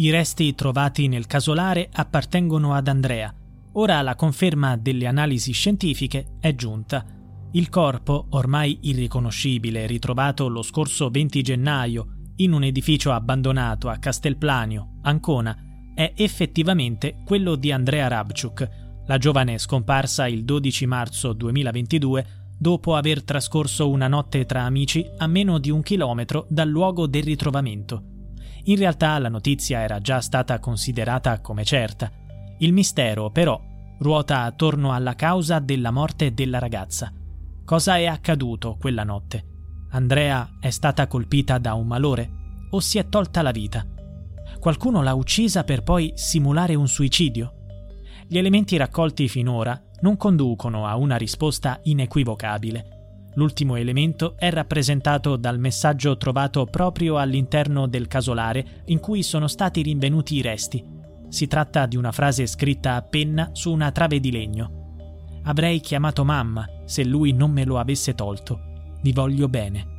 I resti trovati nel casolare appartengono ad Andrea. Ora la conferma delle analisi scientifiche è giunta. Il corpo, ormai irriconoscibile, ritrovato lo scorso 20 gennaio in un edificio abbandonato a Castelplanio, Ancona, è effettivamente quello di Andrea Rabchuk, la giovane scomparsa il 12 marzo 2022 dopo aver trascorso una notte tra amici a meno di un chilometro dal luogo del ritrovamento. In realtà la notizia era già stata considerata come certa. Il mistero, però, ruota attorno alla causa della morte della ragazza. Cosa è accaduto quella notte? Andrea è stata colpita da un malore o si è tolta la vita? Qualcuno l'ha uccisa per poi simulare un suicidio? Gli elementi raccolti finora non conducono a una risposta inequivocabile. L'ultimo elemento è rappresentato dal messaggio trovato proprio all'interno del casolare in cui sono stati rinvenuti i resti. Si tratta di una frase scritta a penna su una trave di legno. Avrei chiamato mamma se lui non me lo avesse tolto. Vi voglio bene.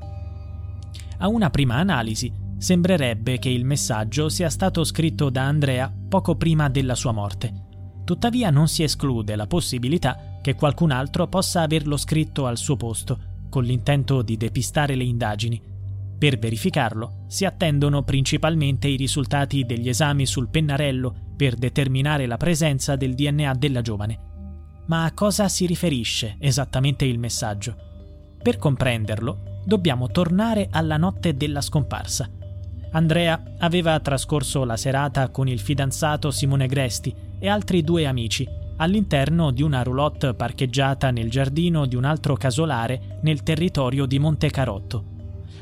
A una prima analisi sembrerebbe che il messaggio sia stato scritto da Andrea poco prima della sua morte. Tuttavia non si esclude la possibilità che qualcun altro possa averlo scritto al suo posto, con l'intento di depistare le indagini. Per verificarlo si attendono principalmente i risultati degli esami sul pennarello per determinare la presenza del DNA della giovane. Ma a cosa si riferisce esattamente il messaggio? Per comprenderlo, dobbiamo tornare alla notte della scomparsa. Andrea aveva trascorso la serata con il fidanzato Simone Gresti e altri due amici all'interno di una roulotte parcheggiata nel giardino di un altro casolare nel territorio di Monte Carotto.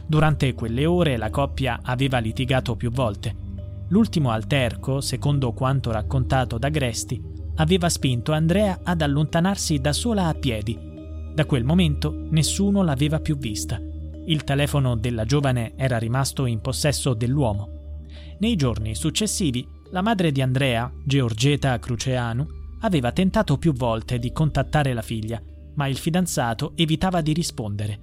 Durante quelle ore la coppia aveva litigato più volte. L'ultimo alterco, secondo quanto raccontato da Gresti, aveva spinto Andrea ad allontanarsi da sola a piedi. Da quel momento nessuno l'aveva più vista. Il telefono della giovane era rimasto in possesso dell'uomo. Nei giorni successivi la madre di Andrea, Georgeta Cruceanu, aveva tentato più volte di contattare la figlia, ma il fidanzato evitava di rispondere.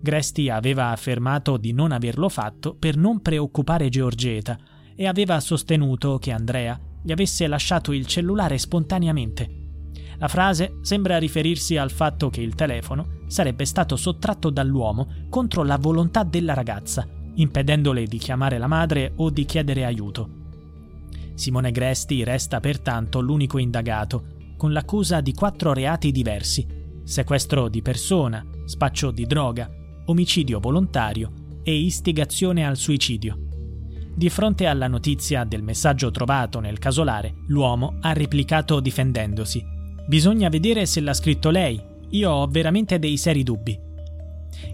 Gresti aveva affermato di non averlo fatto per non preoccupare Georgeta e aveva sostenuto che Andrea gli avesse lasciato il cellulare spontaneamente. La frase sembra riferirsi al fatto che il telefono sarebbe stato sottratto dall'uomo contro la volontà della ragazza, impedendole di chiamare la madre o di chiedere aiuto. Simone Gresti resta pertanto l'unico indagato, con l'accusa di quattro reati diversi: sequestro di persona, spaccio di droga, omicidio volontario e istigazione al suicidio. Di fronte alla notizia del messaggio trovato nel casolare, l'uomo ha replicato difendendosi. Bisogna vedere se l'ha scritto lei. Io ho veramente dei seri dubbi.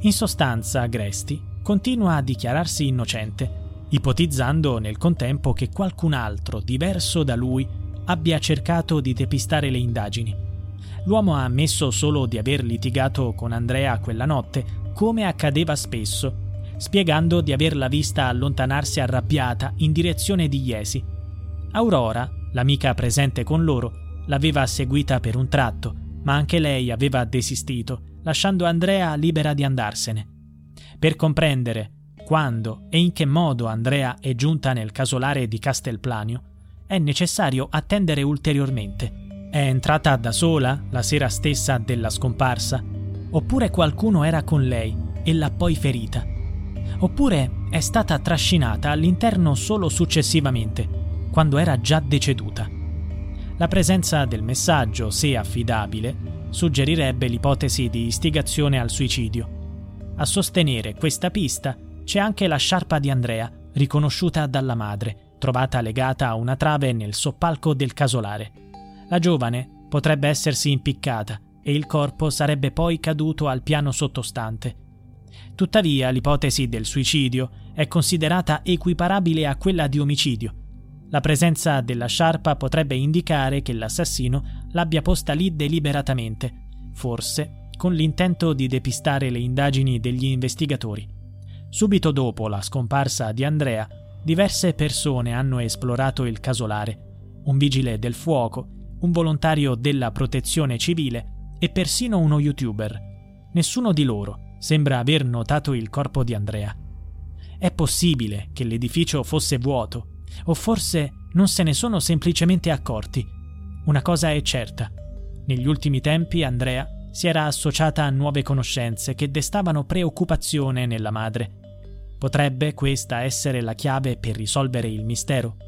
In sostanza, Gresti continua a dichiararsi innocente ipotizzando nel contempo che qualcun altro, diverso da lui, abbia cercato di depistare le indagini. L'uomo ha ammesso solo di aver litigato con Andrea quella notte, come accadeva spesso, spiegando di averla vista allontanarsi arrabbiata in direzione di Iesi. Aurora, l'amica presente con loro, l'aveva seguita per un tratto, ma anche lei aveva desistito, lasciando Andrea libera di andarsene. Per comprendere quando e in che modo Andrea è giunta nel casolare di Castelplanio, è necessario attendere ulteriormente. È entrata da sola la sera stessa della scomparsa? Oppure qualcuno era con lei e l'ha poi ferita? Oppure è stata trascinata all'interno solo successivamente, quando era già deceduta? La presenza del messaggio, se affidabile, suggerirebbe l'ipotesi di istigazione al suicidio. A sostenere questa pista c'è anche la sciarpa di Andrea, riconosciuta dalla madre, trovata legata a una trave nel soppalco del casolare. La giovane potrebbe essersi impiccata e il corpo sarebbe poi caduto al piano sottostante. Tuttavia l'ipotesi del suicidio è considerata equiparabile a quella di omicidio. La presenza della sciarpa potrebbe indicare che l'assassino l'abbia posta lì deliberatamente, forse con l'intento di depistare le indagini degli investigatori. Subito dopo la scomparsa di Andrea, diverse persone hanno esplorato il casolare. Un vigile del fuoco, un volontario della protezione civile e persino uno youtuber. Nessuno di loro sembra aver notato il corpo di Andrea. È possibile che l'edificio fosse vuoto, O forse non se ne sono semplicemente accorti. Una cosa è certa. Negli ultimi tempi Andrea si era associata a nuove conoscenze che destavano preoccupazione nella madre. Potrebbe questa essere la chiave per risolvere il mistero?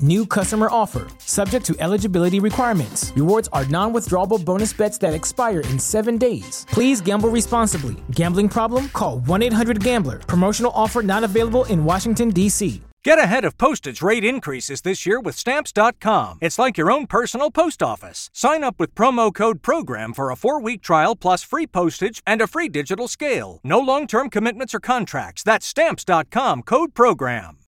New customer offer, subject to eligibility requirements. Rewards are non withdrawable bonus bets that expire in seven days. Please gamble responsibly. Gambling problem? Call 1 800 Gambler. Promotional offer not available in Washington, D.C. Get ahead of postage rate increases this year with Stamps.com. It's like your own personal post office. Sign up with promo code PROGRAM for a four week trial plus free postage and a free digital scale. No long term commitments or contracts. That's Stamps.com code PROGRAM.